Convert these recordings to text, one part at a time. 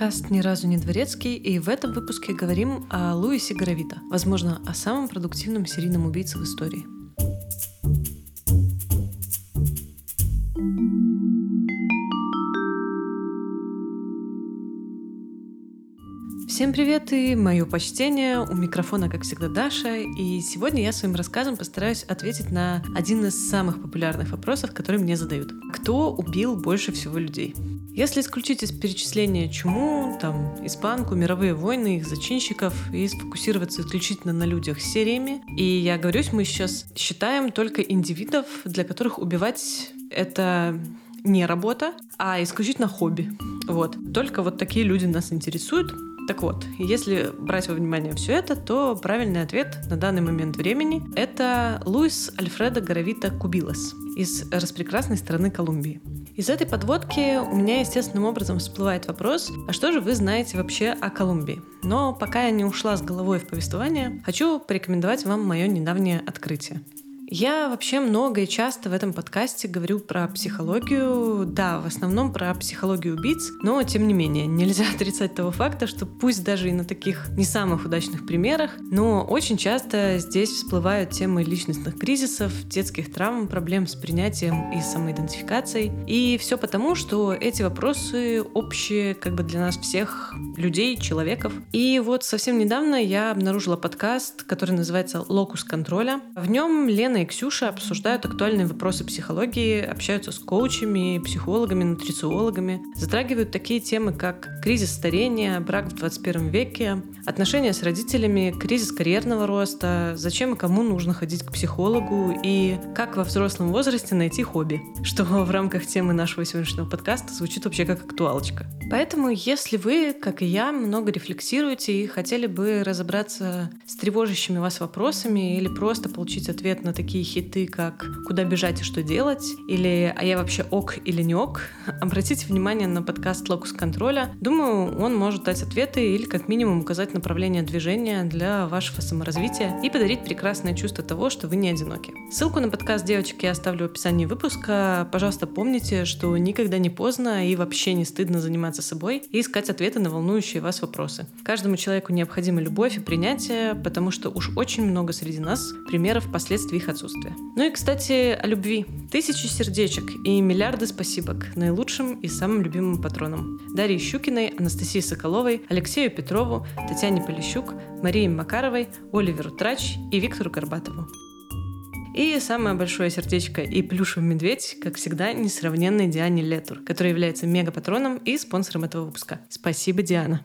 подкаст «Ни разу не дворецкий», и в этом выпуске говорим о Луисе Горовита, возможно, о самом продуктивном серийном убийце в истории. Всем привет и мое почтение. У микрофона, как всегда, Даша. И сегодня я своим рассказом постараюсь ответить на один из самых популярных вопросов, которые мне задают. Кто убил больше всего людей? Если исключить из перечисления чуму, там, испанку, мировые войны, их зачинщиков и сфокусироваться исключительно на людях с сериями, и я говорюсь, мы сейчас считаем только индивидов, для которых убивать это не работа, а исключительно хобби. Вот. Только вот такие люди нас интересуют. Так вот, если брать во внимание все это, то правильный ответ на данный момент времени — это Луис Альфредо Горовита Кубилос из распрекрасной страны Колумбии. Из этой подводки у меня естественным образом всплывает вопрос, а что же вы знаете вообще о Колумбии? Но пока я не ушла с головой в повествование, хочу порекомендовать вам мое недавнее открытие. Я вообще много и часто в этом подкасте говорю про психологию, да, в основном про психологию убийц, но тем не менее нельзя отрицать того факта, что пусть даже и на таких не самых удачных примерах, но очень часто здесь всплывают темы личностных кризисов, детских травм, проблем с принятием и самоидентификацией. И все потому, что эти вопросы общие как бы для нас всех людей, человеков. И вот совсем недавно я обнаружила подкаст, который называется «Локус контроля». В нем Лена и Ксюша обсуждают актуальные вопросы психологии, общаются с коучами, психологами, нутрициологами, затрагивают такие темы, как кризис старения, брак в 21 веке, отношения с родителями, кризис карьерного роста, зачем и кому нужно ходить к психологу и как во взрослом возрасте найти хобби, что в рамках темы нашего сегодняшнего подкаста звучит вообще как актуалочка. Поэтому, если вы, как и я, много рефлексируете и хотели бы разобраться с тревожащими вас вопросами или просто получить ответ на такие такие хиты, как «Куда бежать и что делать?» или «А я вообще ок или не ок?», обратите внимание на подкаст «Локус контроля». Думаю, он может дать ответы или как минимум указать направление движения для вашего саморазвития и подарить прекрасное чувство того, что вы не одиноки. Ссылку на подкаст девочек я оставлю в описании выпуска. Пожалуйста, помните, что никогда не поздно и вообще не стыдно заниматься собой и искать ответы на волнующие вас вопросы. Каждому человеку необходима любовь и принятие, потому что уж очень много среди нас примеров последствий их отсутствия. Ну и, кстати, о любви. Тысячи сердечек и миллиарды спасибок наилучшим и самым любимым патронам. Дарье Щукиной, Анастасии Соколовой, Алексею Петрову, Татьяне Полищук, Марии Макаровой, Оливеру Трач и Виктору Горбатову. И самое большое сердечко и плюшевый медведь, как всегда, несравненной Диане Летур, которая является мегапатроном и спонсором этого выпуска. Спасибо, Диана.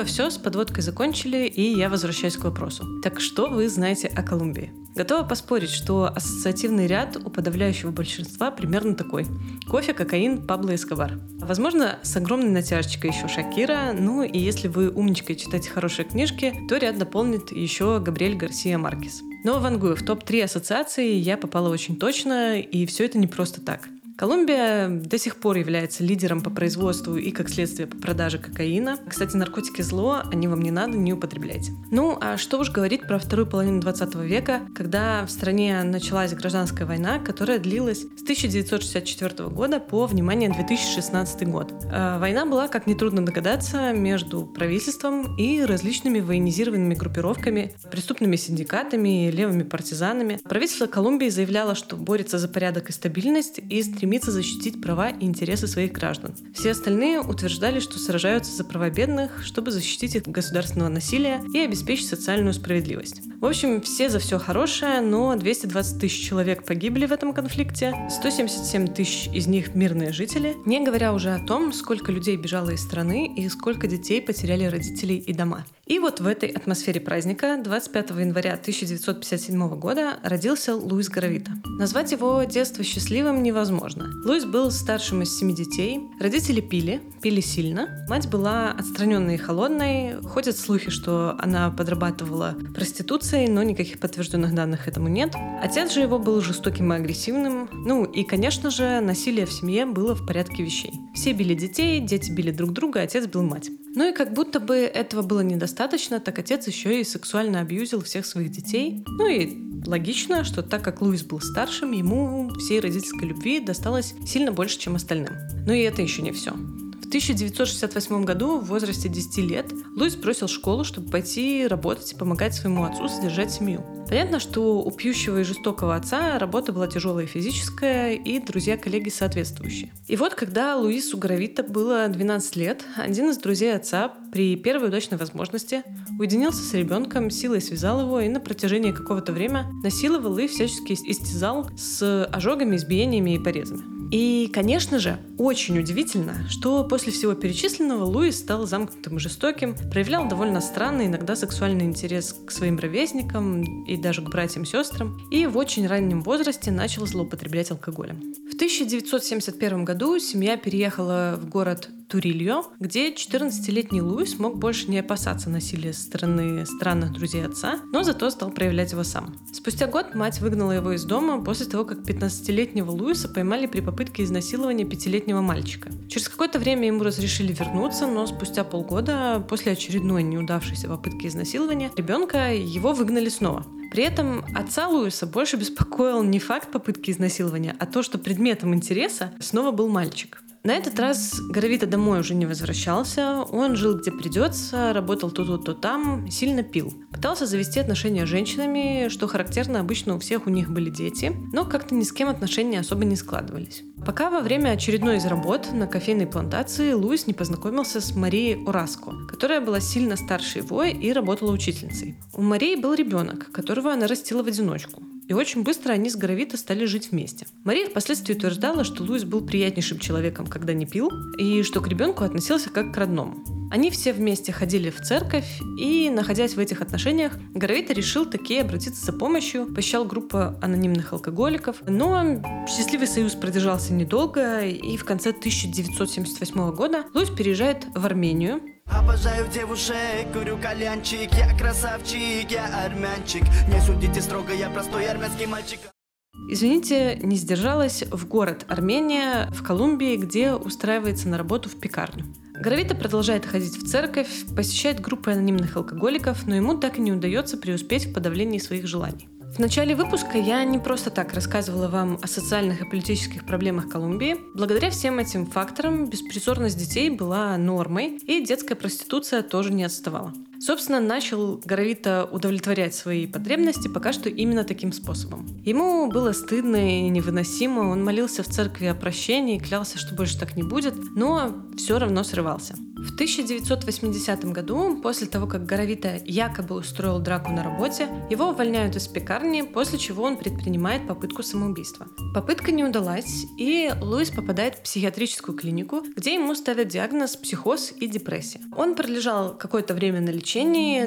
Все, все, с подводкой закончили, и я возвращаюсь к вопросу. Так что вы знаете о Колумбии? Готова поспорить, что ассоциативный ряд у подавляющего большинства примерно такой. Кофе, кокаин, Пабло Эскобар. Возможно, с огромной натяжечкой еще Шакира, ну и если вы умничка и читаете хорошие книжки, то ряд дополнит еще Габриэль Гарсия Маркес. Но вангую, в топ-3 ассоциации я попала очень точно, и все это не просто так. Колумбия до сих пор является лидером по производству и, как следствие, по продаже кокаина. Кстати, наркотики зло, они вам не надо, не употребляйте. Ну, а что уж говорить про вторую половину 20 века, когда в стране началась гражданская война, которая длилась с 1964 года по, внимание, 2016 год. А война была, как нетрудно догадаться, между правительством и различными военизированными группировками, преступными синдикатами, левыми партизанами. Правительство Колумбии заявляло, что борется за порядок и стабильность и стремится стремится защитить права и интересы своих граждан. Все остальные утверждали, что сражаются за права бедных, чтобы защитить их от государственного насилия и обеспечить социальную справедливость. В общем, все за все хорошее, но 220 тысяч человек погибли в этом конфликте, 177 тысяч из них мирные жители, не говоря уже о том, сколько людей бежало из страны и сколько детей потеряли родителей и дома. И вот в этой атмосфере праздника 25 января 1957 года родился Луис Горовита. Назвать его детство счастливым невозможно. Луис был старшим из семи детей. Родители пили, пили сильно. Мать была отстраненной и холодной. Ходят слухи, что она подрабатывала проституцией, но никаких подтвержденных данных этому нет. Отец же его был жестоким и агрессивным. Ну и, конечно же, насилие в семье было в порядке вещей. Все били детей, дети били друг друга, отец бил мать. Ну и как будто бы этого было недостаточно, так отец еще и сексуально абьюзил всех своих детей. Ну и логично, что так как Луис был старшим, ему всей родительской любви досталось сильно больше, чем остальным. Ну и это еще не все. В 1968 году, в возрасте 10 лет, Луис бросил школу, чтобы пойти работать и помогать своему отцу содержать семью. Понятно, что у пьющего и жестокого отца работа была тяжелая физическая, и друзья-коллеги соответствующие. И вот, когда Луису Гравита было 12 лет, один из друзей отца при первой удачной возможности уединился с ребенком, силой связал его и на протяжении какого-то времени насиловал и всячески истязал с ожогами, избиениями и порезами. И, конечно же, очень удивительно, что после всего перечисленного Луис стал замкнутым и жестоким, проявлял довольно странный, иногда сексуальный интерес к своим ровесникам и даже к братьям-сестрам, и в очень раннем возрасте начал злоупотреблять алкоголем. В 1971 году семья переехала в город Турильо, где 14-летний Луис мог больше не опасаться насилия со стороны странных друзей отца, но зато стал проявлять его сам. Спустя год мать выгнала его из дома после того, как 15-летнего Луиса поймали при попытке изнасилования пятилетнего мальчика. Через какое-то время ему разрешили вернуться, но спустя полгода, после очередной неудавшейся попытки изнасилования, ребенка его выгнали снова. При этом отца Луиса больше беспокоил не факт попытки изнасилования, а то, что предметом интереса снова был мальчик. На этот раз Горовита домой уже не возвращался. Он жил где придется, работал то тут, то там, сильно пил. Пытался завести отношения с женщинами, что характерно, обычно у всех у них были дети, но как-то ни с кем отношения особо не складывались. Пока во время очередной из работ на кофейной плантации Луис не познакомился с Марией Ураско, которая была сильно старше его и работала учительницей. У Марии был ребенок, которого она растила в одиночку и очень быстро они с Горовито стали жить вместе. Мария впоследствии утверждала, что Луис был приятнейшим человеком, когда не пил, и что к ребенку относился как к родному. Они все вместе ходили в церковь, и, находясь в этих отношениях, Горовито решил таки обратиться за помощью, посещал группу анонимных алкоголиков, но счастливый союз продержался недолго, и в конце 1978 года Луис переезжает в Армению, Обожаю девушек, курю кальянчик Я красавчик, я армянчик Не судите строго, я простой армянский мальчик Извините, не сдержалась в город Армения в Колумбии, где устраивается на работу в пекарню. Горовита продолжает ходить в церковь, посещает группы анонимных алкоголиков, но ему так и не удается преуспеть в подавлении своих желаний. В начале выпуска я не просто так рассказывала вам о социальных и политических проблемах Колумбии. Благодаря всем этим факторам беспризорность детей была нормой, и детская проституция тоже не отставала. Собственно, начал Горовито удовлетворять свои потребности пока что именно таким способом. Ему было стыдно и невыносимо, он молился в церкви о прощении, клялся, что больше так не будет, но все равно срывался. В 1980 году, после того, как Горовито якобы устроил драку на работе, его увольняют из пекарни, после чего он предпринимает попытку самоубийства. Попытка не удалась, и Луис попадает в психиатрическую клинику, где ему ставят диагноз психоз и депрессия. Он пролежал какое-то время на лечении,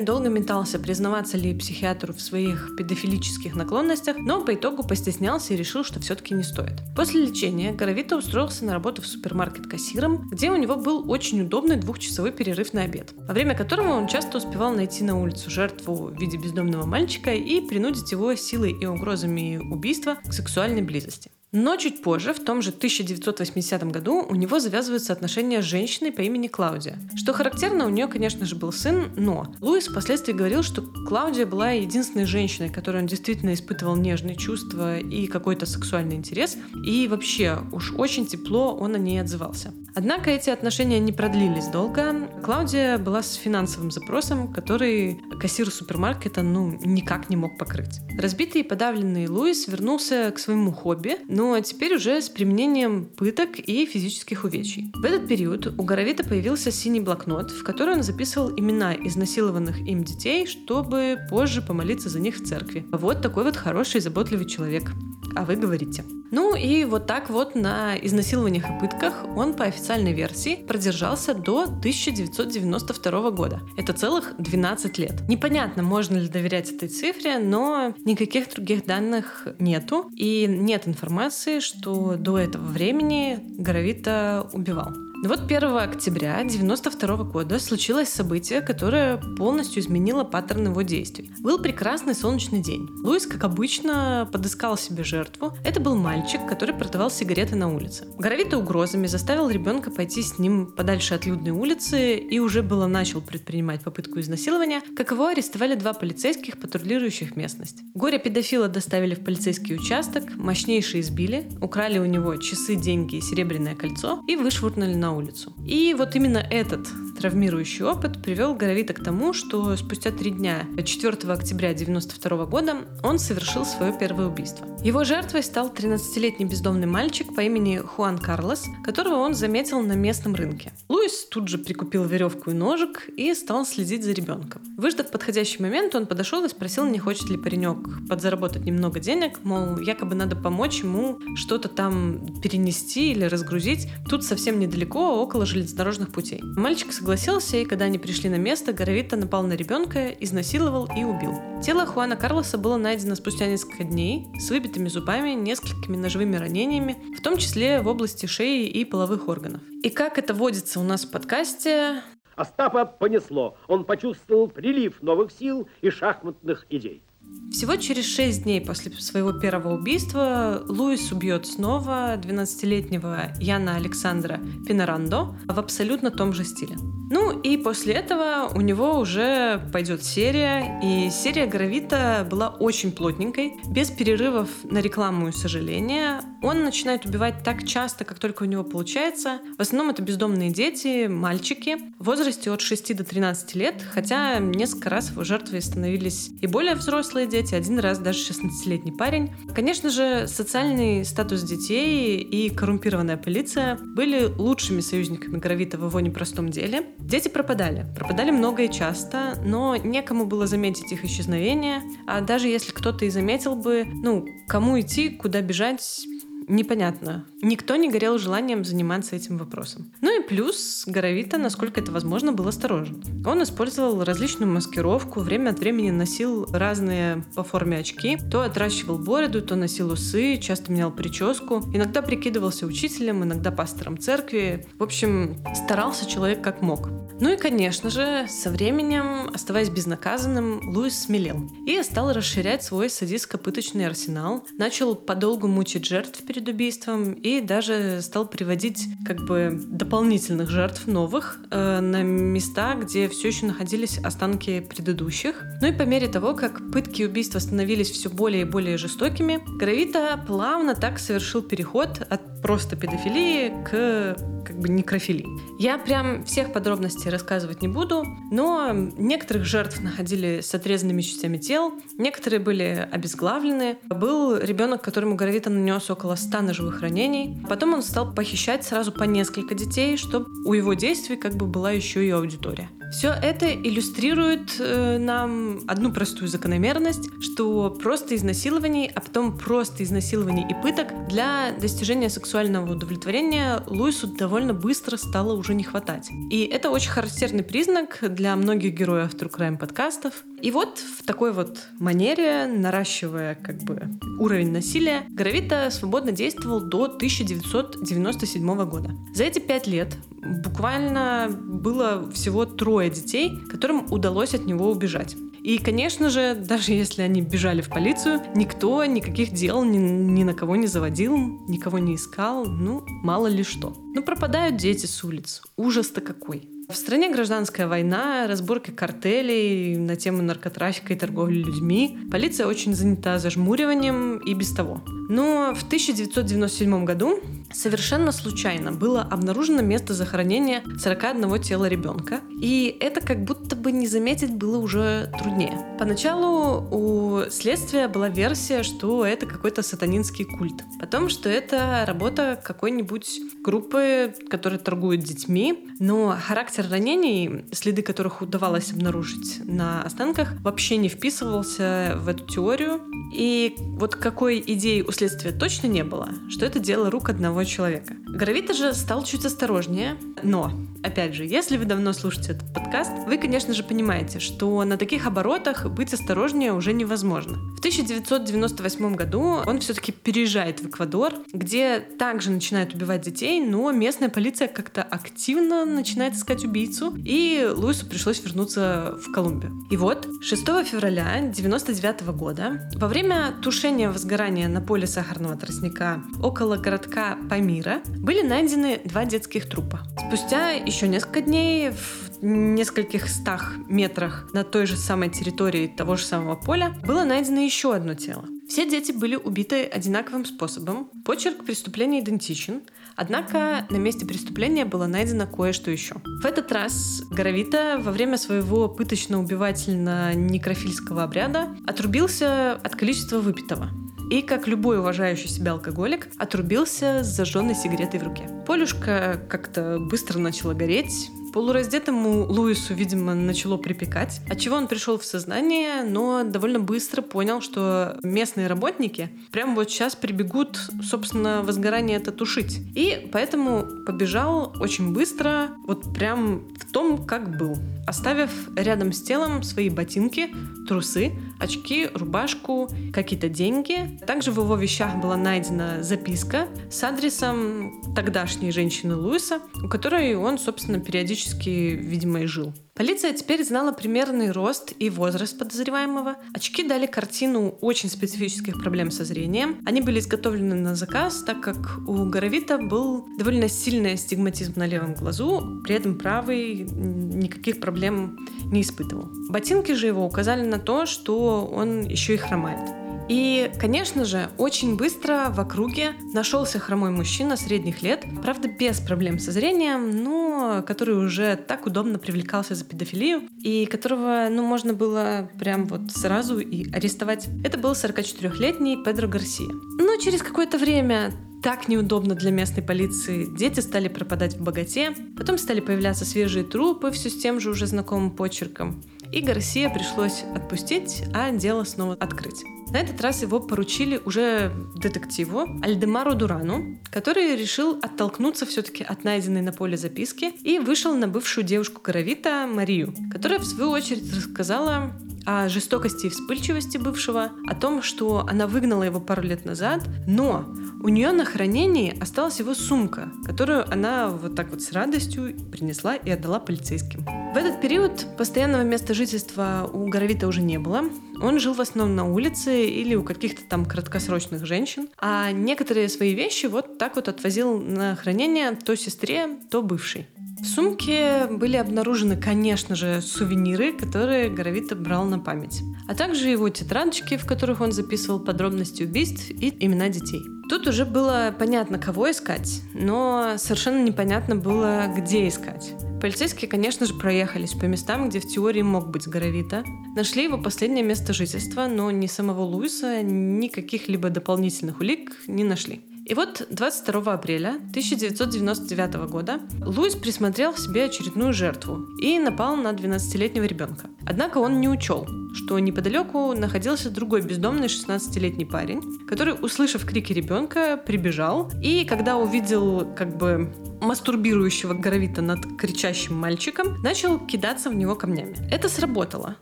долго метался, признаваться ли психиатру в своих педофилических наклонностях, но по итогу постеснялся и решил, что все-таки не стоит. После лечения Горовито устроился на работу в супермаркет кассиром, где у него был очень удобный двухчасовой перерыв на обед, во время которого он часто успевал найти на улицу жертву в виде бездомного мальчика и принудить его силой и угрозами убийства к сексуальной близости. Но чуть позже, в том же 1980 году, у него завязываются отношения с женщиной по имени Клаудия. Что характерно, у нее, конечно же, был сын, но Луис впоследствии говорил, что Клаудия была единственной женщиной, которой он действительно испытывал нежные чувства и какой-то сексуальный интерес, и вообще уж очень тепло он о ней отзывался. Однако эти отношения не продлились долго. Клаудия была с финансовым запросом, который кассир супермаркета ну никак не мог покрыть. Разбитый и подавленный Луис вернулся к своему хобби, но теперь уже с применением пыток и физических увечий. В этот период у Горовита появился синий блокнот, в который он записывал имена изнасилованных им детей, чтобы позже помолиться за них в церкви. Вот такой вот хороший и заботливый человек. А вы говорите. Ну и вот так вот на изнасилованиях и пытках он по официальной версии продержался до 1992 года. Это целых 12 лет. Непонятно, можно ли доверять этой цифре, но никаких других данных нету. И нет информации, что до этого времени Горовита убивал. Вот 1 октября 1992 года случилось событие, которое полностью изменило паттерн его действий. Был прекрасный солнечный день. Луис, как обычно, подыскал себе жертву. Это был мальчик, который продавал сигареты на улице. Горовито угрозами заставил ребенка пойти с ним подальше от людной улицы и уже было начал предпринимать попытку изнасилования, как его арестовали два полицейских, патрулирующих местность. Горе педофила доставили в полицейский участок, мощнейшие избили, украли у него часы, деньги и серебряное кольцо и вышвырнули на улицу. И вот именно этот травмирующий опыт привел Горовита к тому, что спустя три дня, 4 октября 1992 года, он совершил свое первое убийство. Его жертвой стал 13-летний бездомный мальчик по имени Хуан Карлос, которого он заметил на местном рынке. Луис тут же прикупил веревку и ножик и стал следить за ребенком. Выждав подходящий момент, он подошел и спросил, не хочет ли паренек подзаработать немного денег, мол, якобы надо помочь ему что-то там перенести или разгрузить. Тут совсем недалеко, около железнодорожных путей. Мальчик согласился, и когда они пришли на место, Горовита напал на ребенка, изнасиловал и убил. Тело Хуана Карлоса было найдено спустя несколько дней с выбитыми зубами, несколькими ножевыми ранениями, в том числе в области шеи и половых органов. И как это водится у нас в подкасте, Остапа понесло. Он почувствовал прилив новых сил и шахматных идей. Всего через шесть дней после своего первого убийства Луис убьет снова 12-летнего Яна Александра Пинарандо в абсолютно том же стиле. Ну и после этого у него уже пойдет серия, и серия Гравита была очень плотненькой, без перерывов на рекламу и сожаление. Он начинает убивать так часто, как только у него получается. В основном это бездомные дети, мальчики в возрасте от 6 до 13 лет, хотя несколько раз его жертвой становились и более взрослые дети, один раз даже 16-летний парень. Конечно же, социальный статус детей и коррумпированная полиция были лучшими союзниками Гравита в его непростом деле. Дети пропадали. Пропадали много и часто, но некому было заметить их исчезновение. А даже если кто-то и заметил бы, ну, кому идти, куда бежать, непонятно. Никто не горел желанием заниматься этим вопросом. Ну и плюс Горовита, насколько это возможно, был осторожен. Он использовал различную маскировку, время от времени носил разные по форме очки, то отращивал бороду, то носил усы, часто менял прическу, иногда прикидывался учителем, иногда пастором церкви. В общем, старался человек как мог. Ну и, конечно же, со временем, оставаясь безнаказанным, Луис смелел и стал расширять свой садистско-пыточный арсенал, начал подолгу мучить жертв перед убийством и даже стал приводить как бы дополнительных жертв новых э, на места, где все еще находились останки предыдущих. Ну и по мере того, как пытки и убийства становились все более и более жестокими, Гравита плавно так совершил переход от просто педофилии к как бы некрофилии. Я прям всех подробностей рассказывать не буду, но некоторых жертв находили с отрезанными частями тел, некоторые были обезглавлены. Был ребенок, которому Горовита нанес около 100 ножевых ранений. Потом он стал похищать сразу по несколько детей, чтобы у его действий как бы была еще и аудитория. Все это иллюстрирует э, нам одну простую закономерность, что просто изнасилований, а потом просто изнасилований и пыток для достижения сексуального удовлетворения Луису довольно быстро стало уже не хватать. И это очень характерный признак для многих героев True Crime подкастов. И вот в такой вот манере, наращивая как бы уровень насилия, Гравита свободно действовал до 1997 года. За эти пять лет буквально было всего трое детей, которым удалось от него убежать. И, конечно же, даже если они бежали в полицию, никто никаких дел ни, ни на кого не заводил, никого не искал, ну, мало ли что. Ну, пропадают дети с улиц. Ужас-то какой. В стране гражданская война, разборки картелей на тему наркотрафика и торговли людьми. Полиция очень занята зажмуриванием и без того. Но в 1997 году совершенно случайно было обнаружено место захоронения 41 тела ребенка. И это как будто бы не заметить было уже труднее. Поначалу у следствия была версия, что это какой-то сатанинский культ. Потом, что это работа какой-нибудь группы, которая торгует детьми. Но характер ранений, следы которых удавалось обнаружить на останках, вообще не вписывался в эту теорию. И вот какой идеи у следствия точно не было, что это дело рук одного человека. Гравита же стал чуть осторожнее, но, опять же, если вы давно слушаете этот подкаст, вы, конечно же, понимаете, что на таких оборотах быть осторожнее уже невозможно. В 1998 году он все-таки переезжает в Эквадор, где также начинает убивать детей, но местная полиция как-то активно начинает искать убийцу, и Луису пришлось вернуться в Колумбию. И вот 6 февраля 1999 года во время тушения возгорания на поле сахарного тростника около городка Памира были найдены два детских трупа. Спустя еще несколько дней в нескольких стах метрах на той же самой территории того же самого поля было найдено еще одно тело. Все дети были убиты одинаковым способом. Почерк преступления идентичен, однако на месте преступления было найдено кое-что еще. В этот раз Горовита во время своего пыточно-убивательно-некрофильского обряда отрубился от количества выпитого и, как любой уважающий себя алкоголик, отрубился с зажженной сигаретой в руке. Полюшка как-то быстро начала гореть, Полураздетому Луису, видимо, начало припекать, от чего он пришел в сознание, но довольно быстро понял, что местные работники прямо вот сейчас прибегут, собственно, возгорание это тушить. И поэтому побежал очень быстро, вот прям в том, как был, оставив рядом с телом свои ботинки, трусы, очки, рубашку, какие-то деньги. Также в его вещах была найдена записка с адресом тогдашней женщины Луиса, у которой он, собственно, периодически видимо, и жил. Полиция теперь знала примерный рост и возраст подозреваемого. Очки дали картину очень специфических проблем со зрением. Они были изготовлены на заказ, так как у Горовита был довольно сильный астигматизм на левом глазу, при этом правый никаких проблем не испытывал. Ботинки же его указали на то, что он еще и хромает. И, конечно же, очень быстро в округе нашелся хромой мужчина средних лет, правда, без проблем со зрением, но который уже так удобно привлекался за педофилию, и которого, ну, можно было прям вот сразу и арестовать. Это был 44-летний Педро Гарсия. Но через какое-то время так неудобно для местной полиции. Дети стали пропадать в богате, потом стали появляться свежие трупы, все с тем же уже знакомым почерком. И Гарсия пришлось отпустить, а дело снова открыть. На этот раз его поручили уже детективу Альдемару Дурану, который решил оттолкнуться все-таки от найденной на поле записки и вышел на бывшую девушку Каравита Марию, которая в свою очередь рассказала о жестокости и вспыльчивости бывшего, о том, что она выгнала его пару лет назад, но у нее на хранении осталась его сумка, которую она вот так вот с радостью принесла и отдала полицейским. В этот период постоянного места жительства у Горовита уже не было. Он жил в основном на улице или у каких-то там краткосрочных женщин, а некоторые свои вещи вот так вот отвозил на хранение то сестре, то бывшей. В сумке были обнаружены, конечно же, сувениры, которые Горовита брал на память, а также его тетрадочки, в которых он записывал подробности убийств и имена детей. Тут уже было понятно, кого искать, но совершенно непонятно было, где искать. Полицейские, конечно же, проехались по местам, где в теории мог быть Горовита. Нашли его последнее место жительства, но ни самого Луиса, ни каких-либо дополнительных улик не нашли. И вот 22 апреля 1999 года Луис присмотрел себе очередную жертву и напал на 12-летнего ребенка. Однако он не учел, что неподалеку находился другой бездомный 16-летний парень, который, услышав крики ребенка, прибежал и, когда увидел как бы мастурбирующего Горовита над кричащим мальчиком, начал кидаться в него камнями. Это сработало.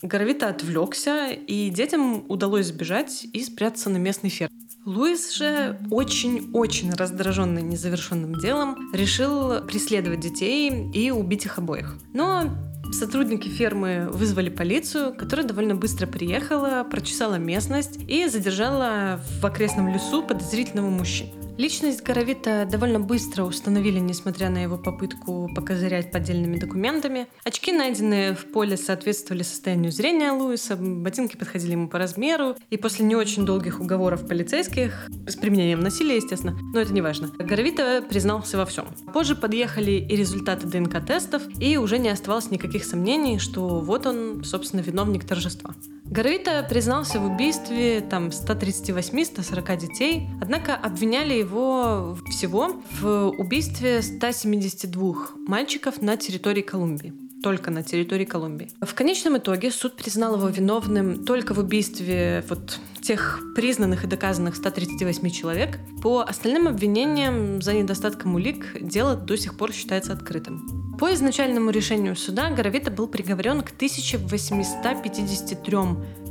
Горовита отвлекся, и детям удалось сбежать и спрятаться на местной ферме. Луис же очень-очень раздраженный незавершенным делом решил преследовать детей и убить их обоих. Но Сотрудники фермы вызвали полицию, которая довольно быстро приехала, прочесала местность и задержала в окрестном лесу подозрительного мужчину. Личность Горовита довольно быстро установили, несмотря на его попытку покозырять поддельными документами. Очки, найденные в поле, соответствовали состоянию зрения Луиса, ботинки подходили ему по размеру, и после не очень долгих уговоров полицейских, с применением насилия, естественно, но это не важно, Горовита признался во всем. Позже подъехали и результаты ДНК-тестов, и уже не оставалось никаких сомнений, что вот он, собственно, виновник торжества. Горовита признался в убийстве там 138-140 детей, однако обвиняли его всего в убийстве 172 мальчиков на территории Колумбии только на территории Колумбии. В конечном итоге суд признал его виновным только в убийстве вот тех признанных и доказанных 138 человек. По остальным обвинениям за недостатком улик дело до сих пор считается открытым. По изначальному решению суда Горовита был приговорен к 1853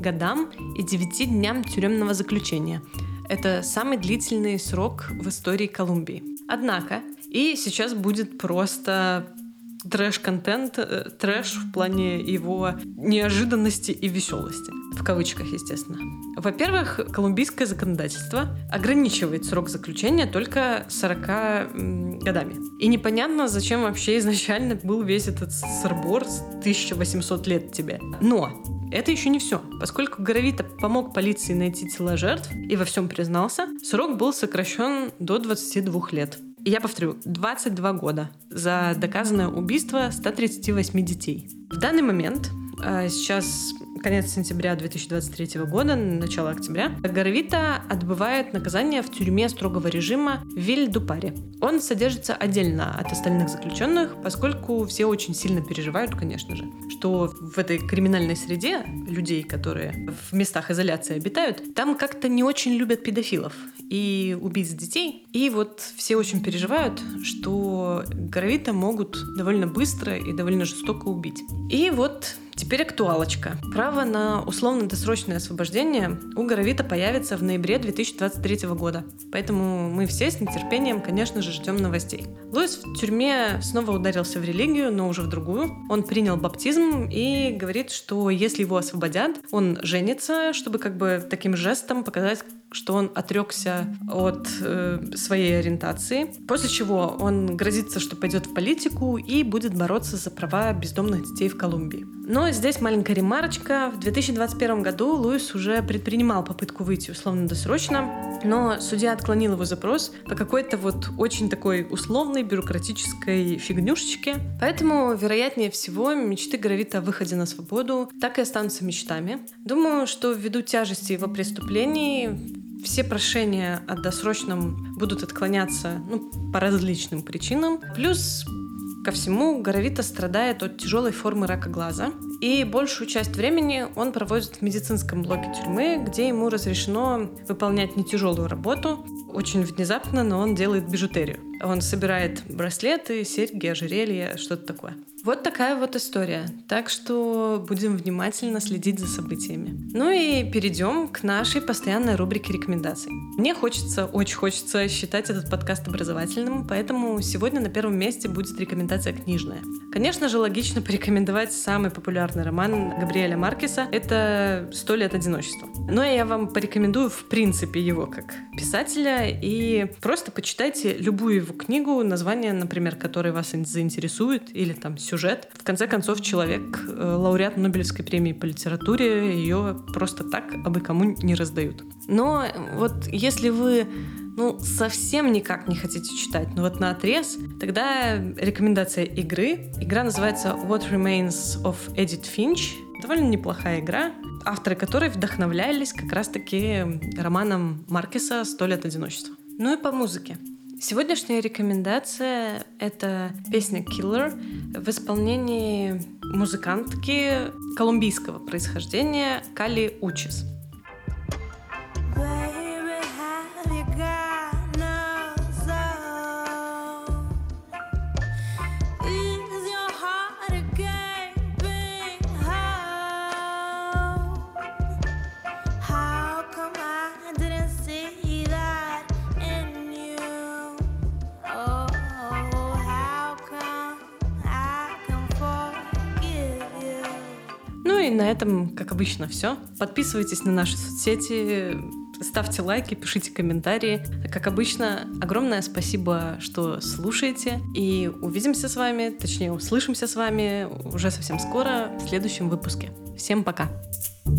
годам и 9 дням тюремного заключения. Это самый длительный срок в истории Колумбии. Однако, и сейчас будет просто трэш-контент, э, трэш в плане его неожиданности и веселости. В кавычках, естественно. Во-первых, колумбийское законодательство ограничивает срок заключения только 40 годами. И непонятно, зачем вообще изначально был весь этот сырбор с 1800 лет тебе. Но это еще не все. Поскольку Горовита помог полиции найти тела жертв и во всем признался, срок был сокращен до 22 лет. Я повторю, 22 года за доказанное убийство 138 детей. В данный момент, а, сейчас конец сентября 2023 года, начало октября, Горовита отбывает наказание в тюрьме строгого режима Виль-Дупаре. Он содержится отдельно от остальных заключенных, поскольку все очень сильно переживают, конечно же, что в этой криминальной среде людей, которые в местах изоляции обитают, там как-то не очень любят педофилов и убийц детей. И вот все очень переживают, что Горовита могут довольно быстро и довольно жестоко убить. И вот Теперь актуалочка. Право на условно-досрочное освобождение у Горовита появится в ноябре 2023 года. Поэтому мы все с нетерпением, конечно же, ждем новостей. Луис в тюрьме снова ударился в религию, но уже в другую. Он принял баптизм и говорит, что если его освободят, он женится, чтобы как бы таким жестом показать, что он отрекся от э, своей ориентации, после чего он грозится, что пойдет в политику и будет бороться за права бездомных детей в Колумбии. Но здесь маленькая ремарочка. В 2021 году Луис уже предпринимал попытку выйти условно-досрочно, но судья отклонил его запрос по какой-то вот очень такой условной бюрократической фигнюшечке. Поэтому, вероятнее всего, мечты Гравита о выходе на свободу так и останутся мечтами. Думаю, что ввиду тяжести его преступлений все прошения о досрочном будут отклоняться ну, по различным причинам. Плюс ко всему, Горовита страдает от тяжелой формы рака глаза. И большую часть времени он проводит в медицинском блоке тюрьмы, где ему разрешено выполнять не тяжелую работу. Очень внезапно, но он делает бижутерию. Он собирает браслеты, серьги, ожерелья, что-то такое. Вот такая вот история. Так что будем внимательно следить за событиями. Ну и перейдем к нашей постоянной рубрике рекомендаций. Мне хочется, очень хочется считать этот подкаст образовательным, поэтому сегодня на первом месте будет рекомендация книжная. Конечно же, логично порекомендовать самый популярный роман Габриэля Маркеса. Это «Сто лет одиночества». Но я вам порекомендую в принципе его как писателя и просто почитайте любую его книгу, название, например, которое вас заинтересует, или там сюжет. В конце концов, человек, э, лауреат Нобелевской премии по литературе, ее просто так абы кому не раздают. Но вот если вы ну, совсем никак не хотите читать, но вот на отрез, тогда рекомендация игры. Игра называется What Remains of Edith Finch. Довольно неплохая игра, авторы которой вдохновлялись как раз-таки романом Маркеса «Сто лет одиночества». Ну и по музыке. Сегодняшняя рекомендация — это песня «Killer» в исполнении музыкантки колумбийского происхождения Кали Учис. На этом, как обычно, все. Подписывайтесь на наши соцсети, ставьте лайки, пишите комментарии. Как обычно, огромное спасибо, что слушаете. И увидимся с вами, точнее, услышимся с вами уже совсем скоро в следующем выпуске. Всем пока! you